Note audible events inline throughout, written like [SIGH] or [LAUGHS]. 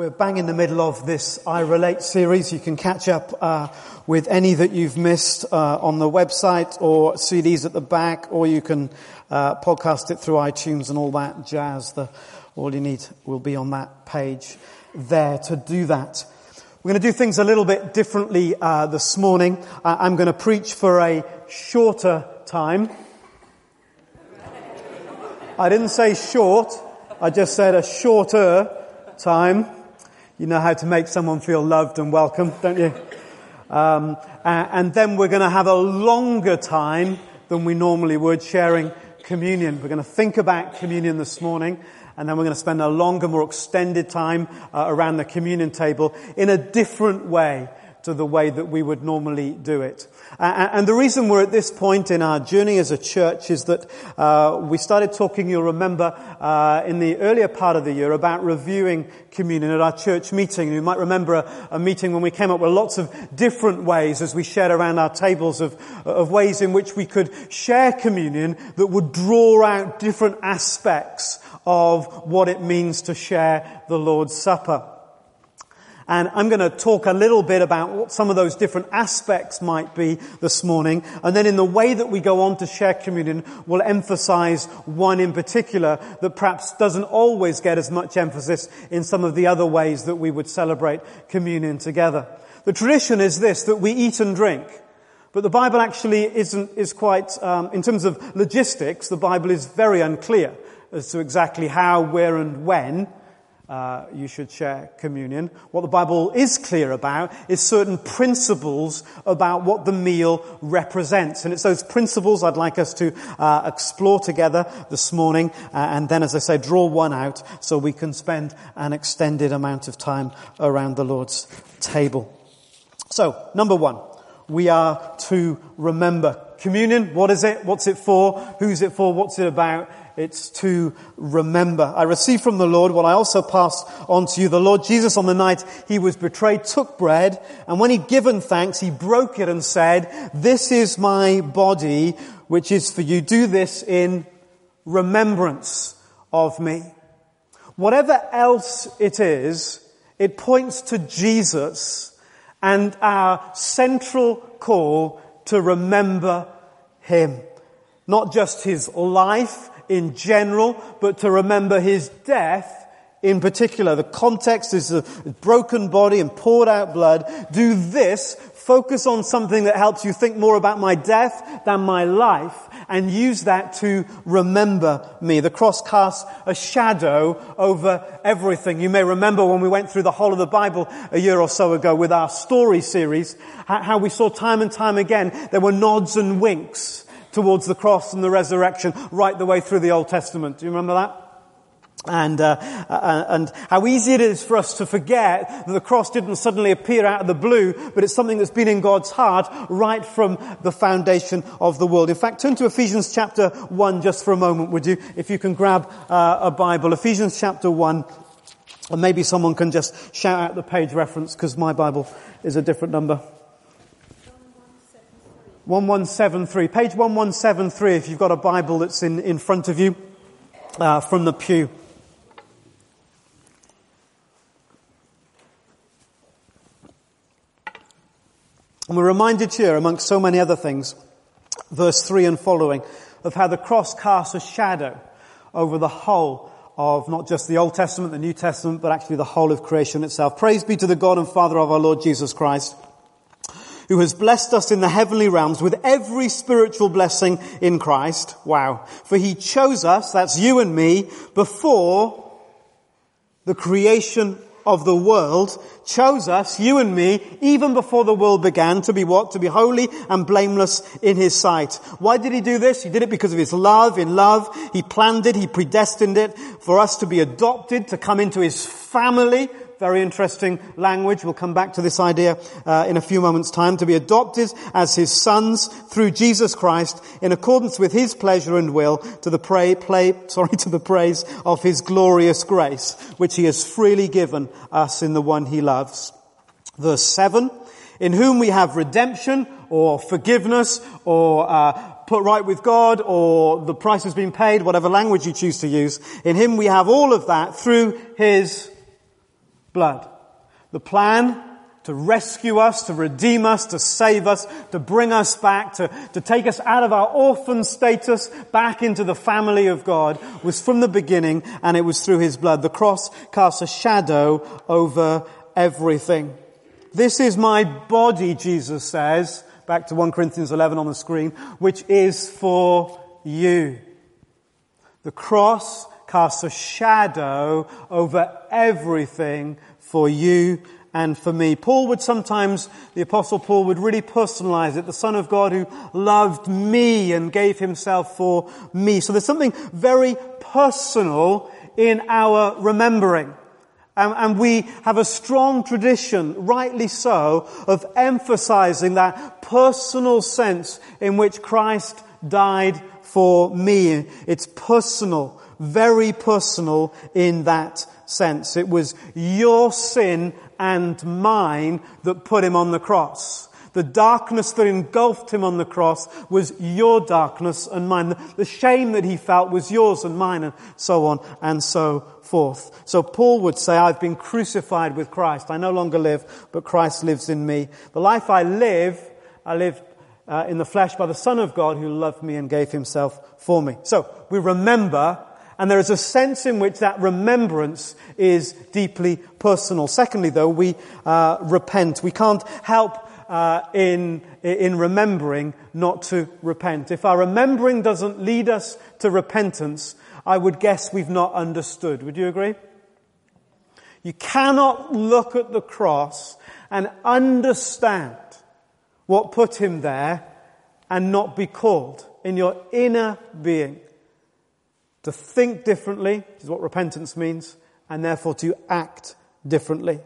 We're bang in the middle of this I Relate series. You can catch up uh, with any that you've missed uh, on the website or CDs at the back, or you can uh, podcast it through iTunes and all that jazz. The, all you need will be on that page there to do that. We're going to do things a little bit differently uh, this morning. I'm going to preach for a shorter time. I didn't say short. I just said a shorter time. You know how to make someone feel loved and welcome, don't you? Um, and then we're going to have a longer time than we normally would sharing communion. We're going to think about communion this morning, and then we're going to spend a longer, more extended time uh, around the communion table in a different way to the way that we would normally do it. And the reason we're at this point in our journey as a church is that uh, we started talking, you'll remember, uh, in the earlier part of the year about reviewing communion at our church meeting. You might remember a, a, meeting when we came up with lots of different ways as we shared around our tables of, of ways in which we could share communion that would draw out different aspects of what it means to share the Lord's Supper. And I'm going to talk a little bit about what some of those different aspects might be this morning. And then in the way that we go on to share communion, we'll emphasize one in particular that perhaps doesn't always get as much emphasis in some of the other ways that we would celebrate communion together. The tradition is this, that we eat and drink. But the Bible actually isn't, is quite, um, in terms of logistics, the Bible is very unclear as to exactly how, where, and when uh, you should share communion. What the Bible is clear about is certain principles about what the meal represents. And it's those principles I'd like us to uh, explore together this morning. Uh, and then, as I say, draw one out so we can spend an extended amount of time around the Lord's table. So, number one, we are to remember communion. What is it? What's it for? Who's it for? What's it about? It's to remember. I received from the Lord what I also passed on to you. The Lord Jesus on the night he was betrayed took bread and when he'd given thanks, he broke it and said, this is my body, which is for you. Do this in remembrance of me. Whatever else it is, it points to Jesus and our central call to remember him. Not just his life in general, but to remember his death in particular. The context is a broken body and poured out blood. Do this, focus on something that helps you think more about my death than my life, and use that to remember me. The cross casts a shadow over everything. You may remember when we went through the whole of the Bible a year or so ago with our story series, how we saw time and time again there were nods and winks towards the cross and the resurrection right the way through the Old Testament. Do you remember that? And, uh, uh, and how easy it is for us to forget that the cross didn't suddenly appear out of the blue, but it's something that's been in God's heart right from the foundation of the world. In fact, turn to Ephesians chapter 1 just for a moment, would you? If you can grab uh, a Bible. Ephesians chapter 1. And maybe someone can just shout out the page reference because my Bible is a different number. 1173. Page 1173 if you've got a Bible that's in, in front of you uh, from the pew. And we're reminded here, amongst so many other things, verse 3 and following, of how the cross casts a shadow over the whole of not just the Old Testament, the New Testament, but actually the whole of creation itself. Praise be to the God and Father of our Lord Jesus Christ who has blessed us in the heavenly realms with every spiritual blessing in Christ. Wow. For he chose us, that's you and me, before the creation of the world, chose us, you and me, even before the world began, to be what? To be holy and blameless in his sight. Why did he do this? He did it because of his love. In love, he planned it, he predestined it for us to be adopted, to come into his family, very interesting language. We'll come back to this idea uh, in a few moments' time. To be adopted as his sons through Jesus Christ in accordance with his pleasure and will to the pray, play, [LAUGHS] sorry, to the praise of his glorious grace, which he has freely given us in the one he loves. Verse 7, in whom we have redemption or forgiveness or uh, put right with God or the price has been paid, whatever language you choose to use. In him we have all of that through his blood. The plan to rescue us, to redeem us, to save us, to bring us back, to, to take us out of our orphan status back into the family of God was from the beginning and it was through his blood. The cross casts a shadow over everything. This is my body, Jesus says, back to 1 Corinthians 11 on the screen, which is for you. The cross casts a shadow over everything for you and for me. Paul would sometimes, the apostle Paul would really personalize it. The son of God who loved me and gave himself for me. So there's something very personal in our remembering. Um, and we have a strong tradition, rightly so, of emphasizing that personal sense in which Christ died for me. It's personal, very personal in that sense. It was your sin and mine that put him on the cross. The darkness that engulfed him on the cross was your darkness and mine. The shame that he felt was yours and mine and so on and so forth. So Paul would say, I've been crucified with Christ. I no longer live, but Christ lives in me. The life I live, I live uh, in the flesh by the Son of God who loved me and gave himself for me. So we remember and there is a sense in which that remembrance is deeply personal. Secondly, though, we uh, repent. We can't help uh, in in remembering not to repent. If our remembering doesn't lead us to repentance, I would guess we've not understood. Would you agree? You cannot look at the cross and understand what put him there and not be called in your inner being to think differently, which is what repentance means, and therefore to act differently.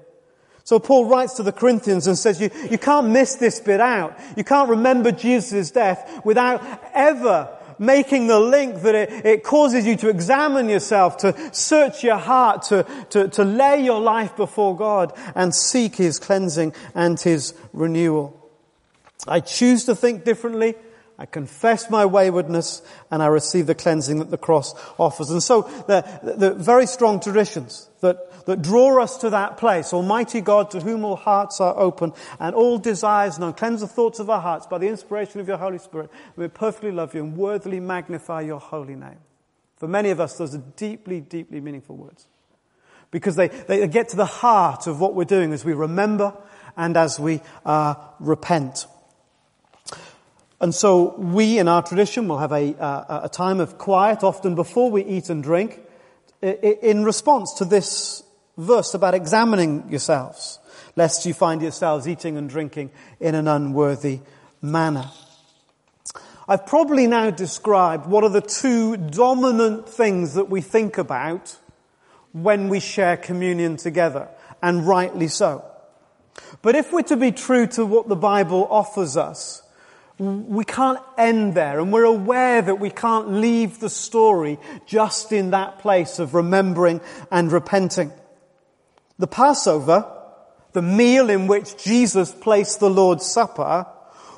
So Paul writes to the Corinthians and says, you, you can't miss this bit out. You can't remember Jesus' death without ever making the link that it, it causes you to examine yourself, to search your heart, to, to, to lay your life before God and seek His cleansing and His renewal. I choose to think differently. I confess my waywardness and I receive the cleansing that the cross offers. And so the, the very strong traditions that, that draw us to that place, Almighty God to whom all hearts are open and all desires known, cleanse the thoughts of our hearts by the inspiration of your Holy Spirit. We perfectly love you and worthily magnify your holy name. For many of us, those are deeply, deeply meaningful words. Because they, they get to the heart of what we're doing as we remember and as we uh, repent. And so we in our tradition will have a, uh, a time of quiet often before we eat and drink in response to this verse about examining yourselves, lest you find yourselves eating and drinking in an unworthy manner. I've probably now described what are the two dominant things that we think about when we share communion together, and rightly so. But if we're to be true to what the Bible offers us, we can't end there, and we're aware that we can't leave the story just in that place of remembering and repenting. The Passover, the meal in which Jesus placed the Lord's Supper,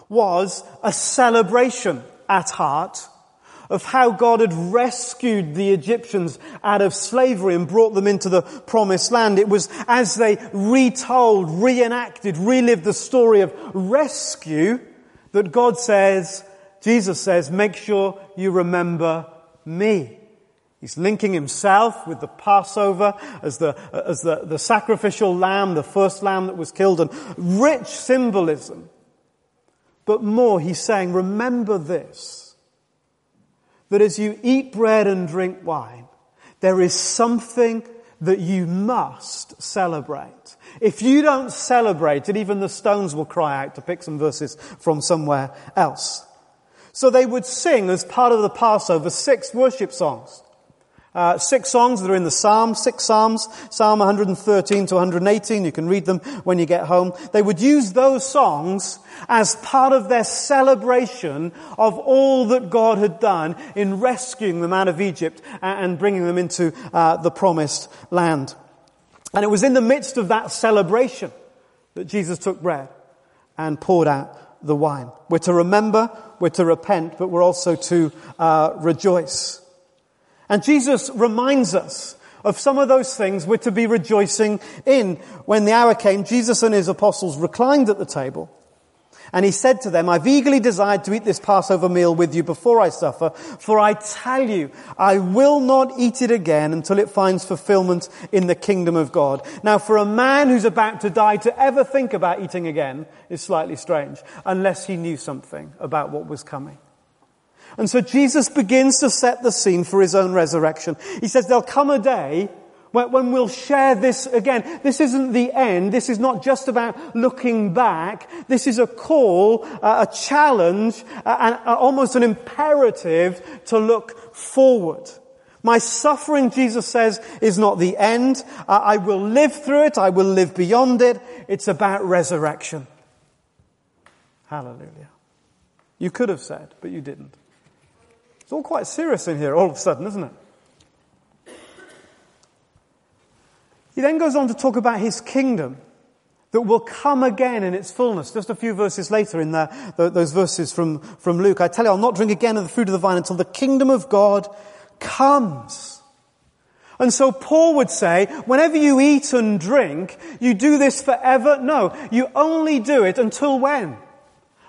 was a celebration at heart of how God had rescued the Egyptians out of slavery and brought them into the promised land. It was as they retold, reenacted, relived the story of rescue that God says, Jesus says, make sure you remember me. He's linking himself with the Passover as the, as the, the sacrificial lamb, the first lamb that was killed, and rich symbolism. But more, he's saying, remember this, that as you eat bread and drink wine, there is something that you must celebrate. If you don't celebrate it, even the stones will cry out to pick some verses from somewhere else. So they would sing as part of the Passover six worship songs. Uh, six songs that are in the Psalms, six Psalms, Psalm 113 to 118. You can read them when you get home. They would use those songs as part of their celebration of all that God had done in rescuing them out of Egypt and bringing them into uh, the promised land. And it was in the midst of that celebration that Jesus took bread and poured out the wine. We're to remember, we're to repent, but we're also to uh, rejoice. And Jesus reminds us of some of those things we're to be rejoicing in. When the hour came, Jesus and his apostles reclined at the table. And he said to them, I've eagerly desired to eat this Passover meal with you before I suffer, for I tell you, I will not eat it again until it finds fulfillment in the kingdom of God. Now for a man who's about to die to ever think about eating again is slightly strange, unless he knew something about what was coming. And so Jesus begins to set the scene for his own resurrection. He says there'll come a day when we'll share this again. This isn't the end. This is not just about looking back. This is a call, uh, a challenge, uh, and uh, almost an imperative to look forward. My suffering, Jesus says, is not the end. I will live through it. I will live beyond it. It's about resurrection. Hallelujah. You could have said, but you didn't. It's all quite serious in here all of a sudden, isn't it? He then goes on to talk about his kingdom that will come again in its fullness. Just a few verses later in the, the, those verses from, from Luke. I tell you, I'll not drink again of the fruit of the vine until the kingdom of God comes. And so Paul would say, whenever you eat and drink, you do this forever? No, you only do it until when?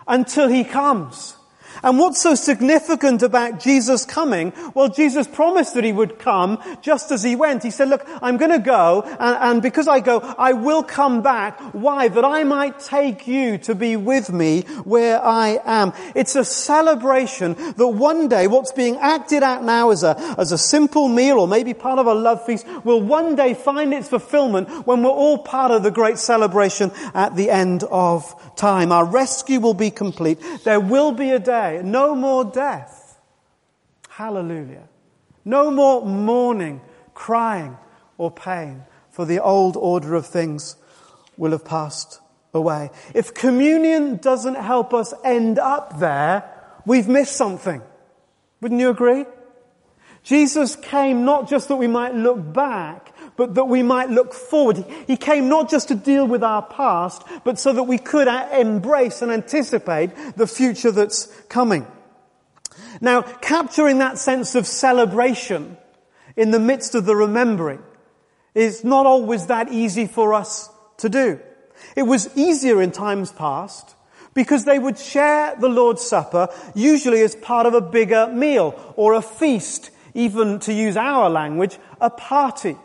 Until he comes. And what's so significant about Jesus coming? Well, Jesus promised that he would come just as he went. He said, look, I'm going to go, and, and, because I go, I will come back. Why? That I might take you to be with me where I am. It's a celebration that one day what's being acted out now as a, as a simple meal or maybe part of a love feast will one day find its fulfillment when we're all part of the great celebration at the end of time. Our rescue will be complete. There will be a day no more death. Hallelujah. No more mourning, crying, or pain, for the old order of things will have passed away. If communion doesn't help us end up there, we've missed something. Wouldn't you agree? Jesus came not just that we might look back, but that we might look forward. He came not just to deal with our past, but so that we could uh, embrace and anticipate the future that's coming. Now, capturing that sense of celebration in the midst of the remembering is not always that easy for us to do. It was easier in times past because they would share the Lord's Supper usually as part of a bigger meal or a feast, even to use our language, a party.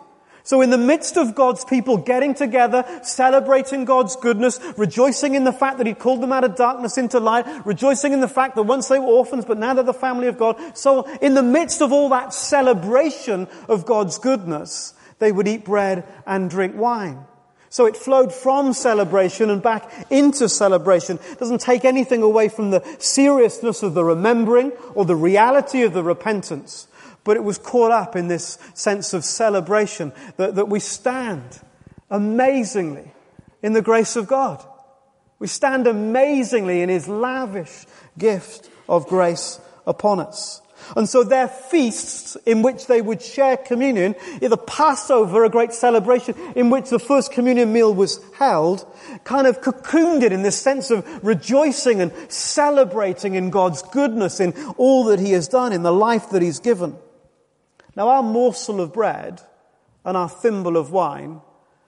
So in the midst of God's people getting together, celebrating God's goodness, rejoicing in the fact that He called them out of darkness into light, rejoicing in the fact that once they were orphans, but now they're the family of God. So in the midst of all that celebration of God's goodness, they would eat bread and drink wine. So it flowed from celebration and back into celebration. It doesn't take anything away from the seriousness of the remembering or the reality of the repentance. But it was caught up in this sense of celebration that, that we stand amazingly in the grace of God. We stand amazingly in His lavish gift of grace upon us. And so their feasts in which they would share communion, the Passover, a great celebration in which the first communion meal was held, kind of cocooned it in this sense of rejoicing and celebrating in God's goodness in all that He has done, in the life that He's given. Now, our morsel of bread and our thimble of wine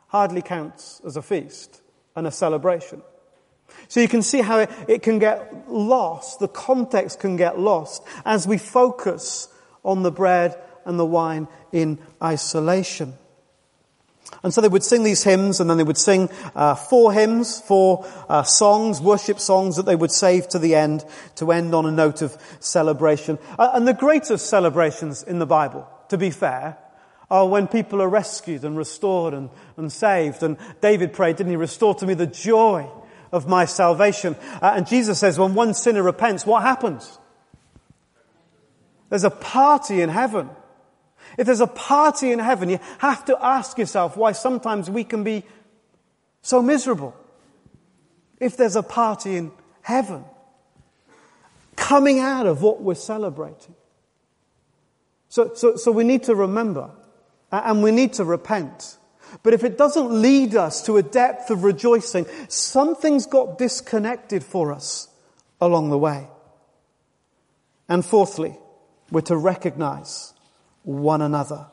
hardly counts as a feast and a celebration. So you can see how it, it, can get lost, the context can get lost as we focus on the bread and the wine in isolation. And so they would sing these hymns and then they would sing uh, four hymns, four uh, songs, worship songs that they would save to the end to end on a note of celebration. Uh, and the greatest celebrations in the Bible to be fair, are when people are rescued and restored and, and saved. And David prayed, didn't he? Restore to me the joy of my salvation. Uh, and Jesus says, when one sinner repents, what happens? There's a party in heaven. If there's a party in heaven, you have to ask yourself why sometimes we can be so miserable. If there's a party in heaven, coming out of what we're celebrating. So, so, so we need to remember and we need to repent. But if it doesn't lead us to a depth of rejoicing, something's got disconnected for us along the way. And fourthly, we're to recognize one another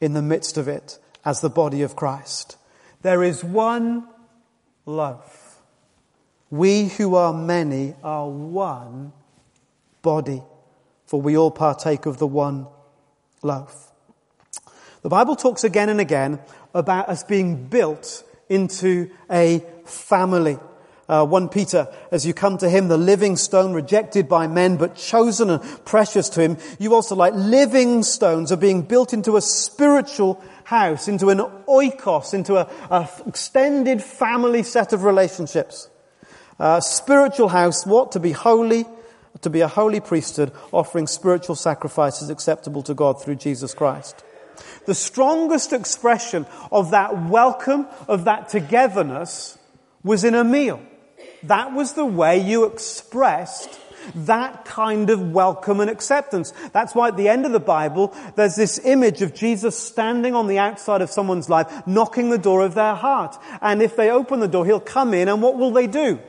in the midst of it as the body of Christ. There is one love. We who are many are one body, for we all partake of the one loaf. The Bible talks again and again about us being built into a family. Uh, 1 Peter, as you come to him, the living stone rejected by men, but chosen and precious to him, you also like living stones are being built into a spiritual house, into an oikos, into a, a extended family set of relationships. Uh, spiritual house, what? To be holy, to be a holy priesthood, offering spiritual sacrifices acceptable to God through Jesus Christ. The strongest expression of that welcome, of that togetherness, was in a meal. That was the way you expressed that kind of welcome and acceptance. That's why at the end of the Bible, there's this image of Jesus standing on the outside of someone's life, knocking the door of their heart. And if they open the door, he'll come in and what will they do?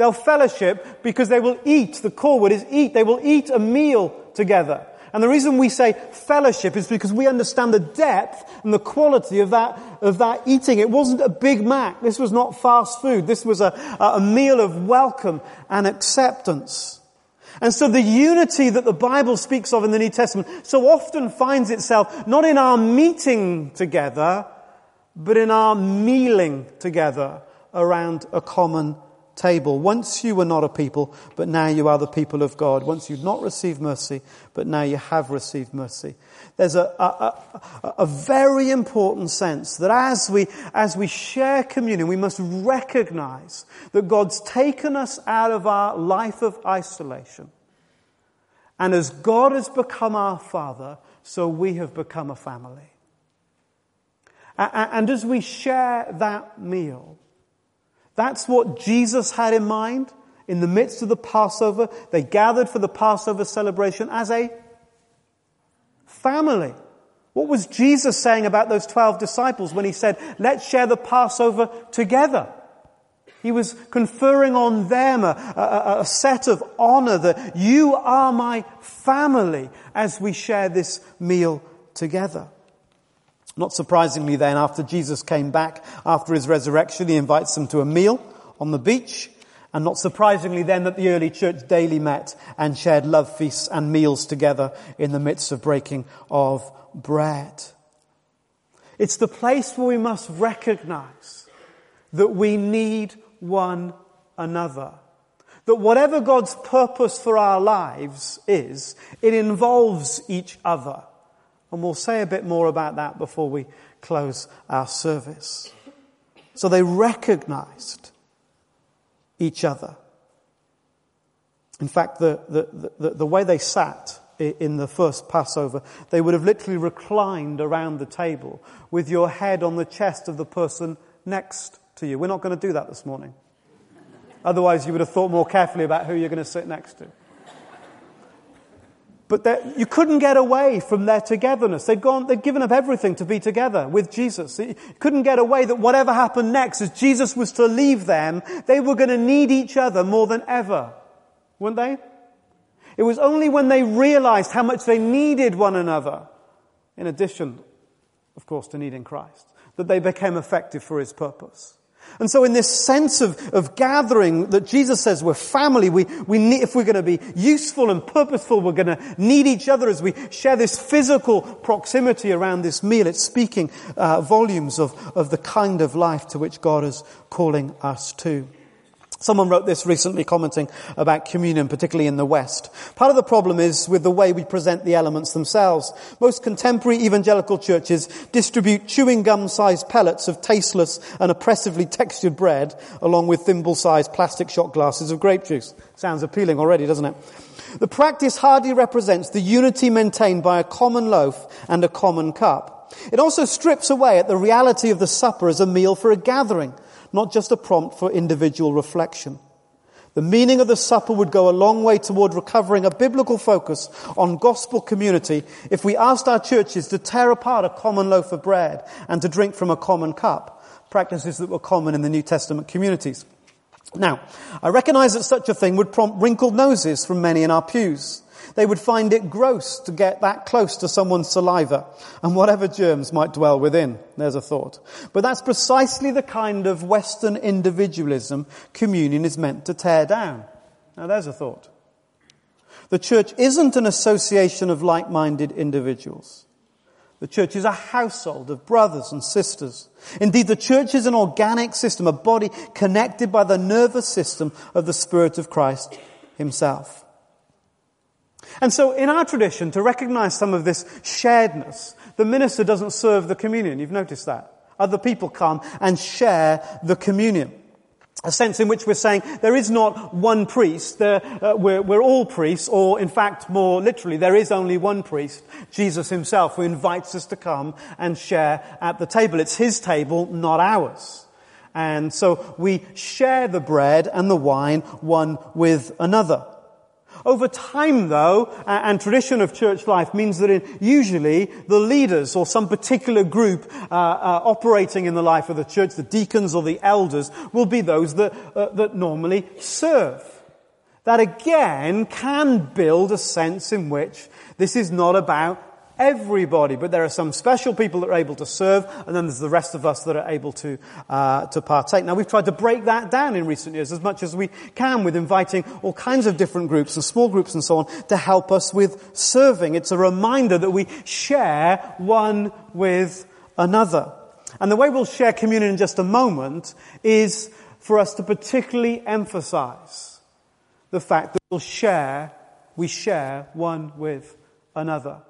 They'll fellowship because they will eat. The core word is eat. They will eat a meal together. And the reason we say fellowship is because we understand the depth and the quality of that, of that eating. It wasn't a Big Mac. This was not fast food. This was a, a meal of welcome and acceptance. And so the unity that the Bible speaks of in the New Testament so often finds itself not in our meeting together, but in our mealing together around a common table. Once you were not a people, but now you are the people of God. Once you'd not received mercy, but now you have received mercy. There's a, a, a, a, very important sense that as we, as we share communion, we must recognize that God's taken us out of our life of isolation. And as God has become our Father, so we have become a family. And as we share that meal, that's what Jesus had in mind in the midst of the Passover. They gathered for the Passover celebration as a family. What was Jesus saying about those 12 disciples when he said, let's share the Passover together? He was conferring on them a, a, a, set of honor that you are my family as we share this meal together. Not surprisingly then, after Jesus came back after his resurrection, he invites them to a meal on the beach. And not surprisingly then that the early church daily met and shared love feasts and meals together in the midst of breaking of bread. It's the place where we must recognize that we need one another. That whatever God's purpose for our lives is, it involves each other. And we'll say a bit more about that before we close our service. So they recognized each other. In fact, the, the, the, the, way they sat in the first Passover, they would have literally reclined around the table with your head on the chest of the person next to you. We're not going to do that this morning. Otherwise, you would have thought more carefully about who you're going to sit next to. But you couldn't get away from their togetherness. They'd gone, they'd given up everything to be together with Jesus. You couldn't get away that whatever happened next, as Jesus was to leave them, they were going to need each other more than ever. Weren't they? It was only when they realized how much they needed one another, in addition, of course, to needing Christ, that they became effective for His purpose. And so in this sense of, of gathering that Jesus says we're family, we, we need, if we're going to be useful and purposeful, we're going to need each other as we share this physical proximity around this meal. It's speaking uh, volumes of, of the kind of life to which God is calling us to. Someone wrote this recently commenting about communion, particularly in the West. Part of the problem is with the way we present the elements themselves. Most contemporary evangelical churches distribute chewing gum sized pellets of tasteless and oppressively textured bread along with thimble sized plastic shot glasses of grape juice. Sounds appealing already, doesn't it? The practice hardly represents the unity maintained by a common loaf and a common cup. It also strips away at the reality of the supper as a meal for a gathering not just a prompt for individual reflection. The meaning of the supper would go a long way toward recovering a biblical focus on gospel community if we asked our churches to tear apart a common loaf of bread and to drink from a common cup, practices that were common in the New Testament communities. Now, I recognize that such a thing would prompt wrinkled noses from many in our pews. They would find it gross to get that close to someone's saliva and whatever germs might dwell within. There's a thought. But that's precisely the kind of Western individualism communion is meant to tear down. Now there's a thought. The church isn't an association of like-minded individuals. The church is a household of brothers and sisters. Indeed, the church is an organic system, a body connected by the nervous system of the Spirit of Christ himself. And so in our tradition, to recognize some of this sharedness, the minister doesn't serve the communion. You've noticed that. Other people come and share the communion a sense in which we're saying there is not one priest, there, uh, we're, we're, all priests, or in fact, more literally, there is only one priest, Jesus himself, who invites us to come and share at the table. It's his table, not ours. And so we share the bread and the wine one with another. Over time though, and tradition of church life means that usually the leaders or some particular group uh, uh, operating in the life of the church, the deacons or the elders, will be those that, uh, that normally serve. That again can build a sense in which this is not about everybody, but there are some special people that are able to serve, and then there's the rest of us that are able to uh, to partake. Now we've tried to break that down in recent years as much as we can with inviting all kinds of different groups and small groups and so on to help us with serving. It's a reminder that we share one with another. And the way we'll share communion in just a moment is for us to particularly emphasize the fact that we'll share, we share one with another.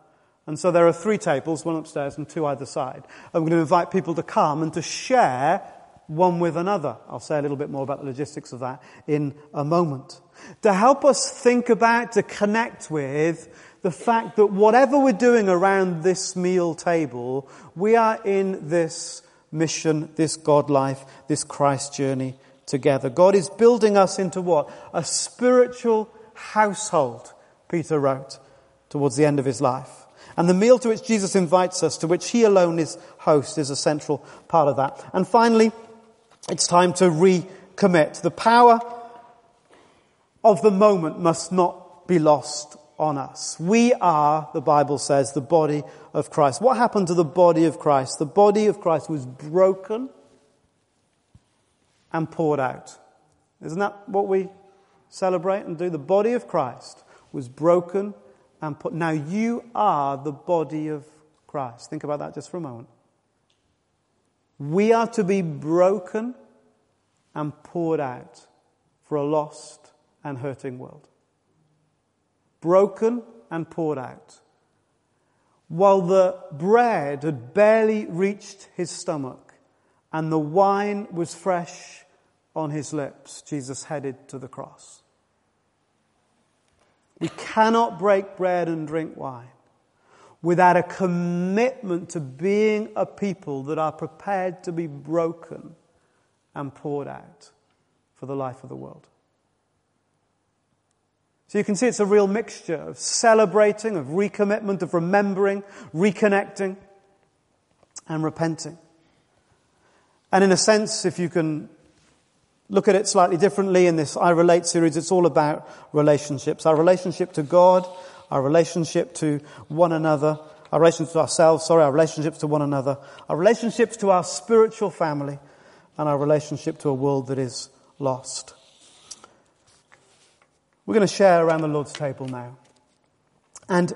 And so there are three tables, one upstairs and two either side. I'm going to invite people to come and to share one with another. I'll say a little bit more about the logistics of that in a moment. To help us think about, to connect with the fact that whatever we're doing around this meal table, we are in this mission, this God life, this Christ journey together. God is building us into what? A spiritual household, Peter wrote towards the end of his life. And the meal to which Jesus invites us, to which he alone is host, is a central part of that. And finally, it's time to recommit. The power of the moment must not be lost on us. We are, the Bible says, the body of Christ. What happened to the body of Christ? The body of Christ was broken and poured out. Isn't that what we celebrate and do? The body of Christ was broken and put. Now you are the body of Christ. Think about that just for a moment. We are to be broken and poured out for a lost and hurting world. Broken and poured out. While the bread had barely reached his stomach and the wine was fresh on his lips, Jesus headed to the cross. We cannot break bread and drink wine without a commitment to being a people that are prepared to be broken and poured out for the life of the world. So you can see it's a real mixture of celebrating, of recommitment, of remembering, reconnecting, and repenting. And in a sense, if you can look at it slightly differently in this I Relate series. It's all about relationships. Our relationship to God, our relationship to one another, our relationship to ourselves, sorry, our relationships to one another, our relationships to our spiritual family, and our relationship to a world that is lost. We're going to share around the Lord's table now. And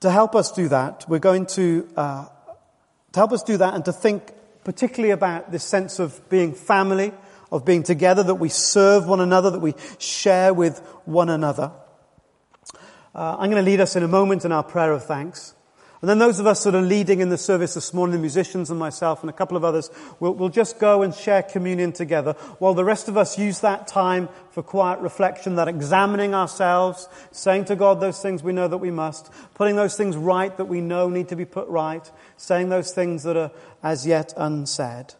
to help us do that, we're going to, uh, to help us do that and to think particularly about this sense of being family, of being together, that we serve one another, that we share with one another. Uh, I'm going to lead us in a moment in our prayer of thanks. And then those of us that are leading in the service this morning, the musicians and myself and a couple of others, will will just go and share communion together while the rest of us use that time for quiet reflection, that examining ourselves, saying to God those things we know that we must, putting those things right that we know need to be put right, saying those things that are as yet unsaid.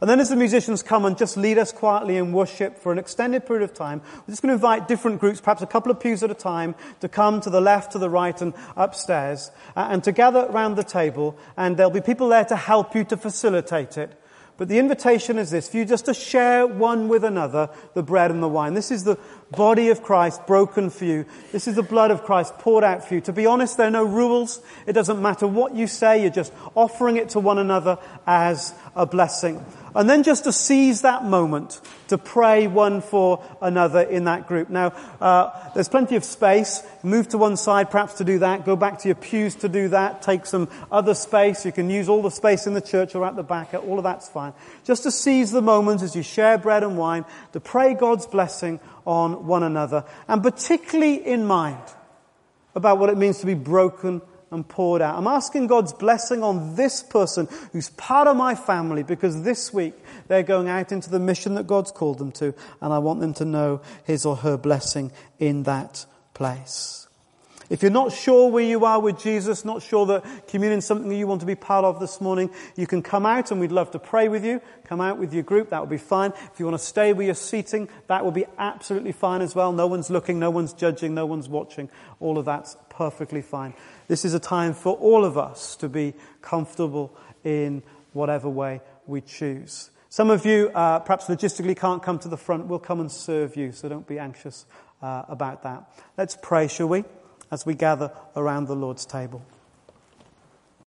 And then as the musicians come and just lead us quietly in worship for an extended period of time, we're just going to invite different groups, perhaps a couple of pews at a time, to come to the left, to the right, and upstairs, and to gather around the table, and there'll be people there to help you to facilitate it. But the invitation is this, for you just to share one with another the bread and the wine. This is the body of Christ broken for you. This is the blood of Christ poured out for you. To be honest, there are no rules. It doesn't matter what you say. You're just offering it to one another as a blessing. And then just to seize that moment to pray one for another in that group. Now, uh, there's plenty of space. Move to one side perhaps to do that. Go back to your pews to do that. Take some other space. You can use all the space in the church or at the back. All of that's fine. Just to seize the moment as you share bread and wine to pray God's blessing on one another. And particularly in mind about what it means to be broken and poured out. I'm asking God's blessing on this person who's part of my family because this week they're going out into the mission that God's called them to, and I want them to know his or her blessing in that place. If you're not sure where you are with Jesus, not sure that communion is something you want to be part of this morning, you can come out and we'd love to pray with you. Come out with your group, that will be fine. If you want to stay where you're seating, that will be absolutely fine as well. No one's looking, no one's judging, no one's watching. All of that's perfectly fine. This is a time for all of us to be comfortable in whatever way we choose. Some of you uh, perhaps logistically can't come to the front. We'll come and serve you, so don't be anxious uh, about that. Let's pray, shall we, as we gather around the Lord's table.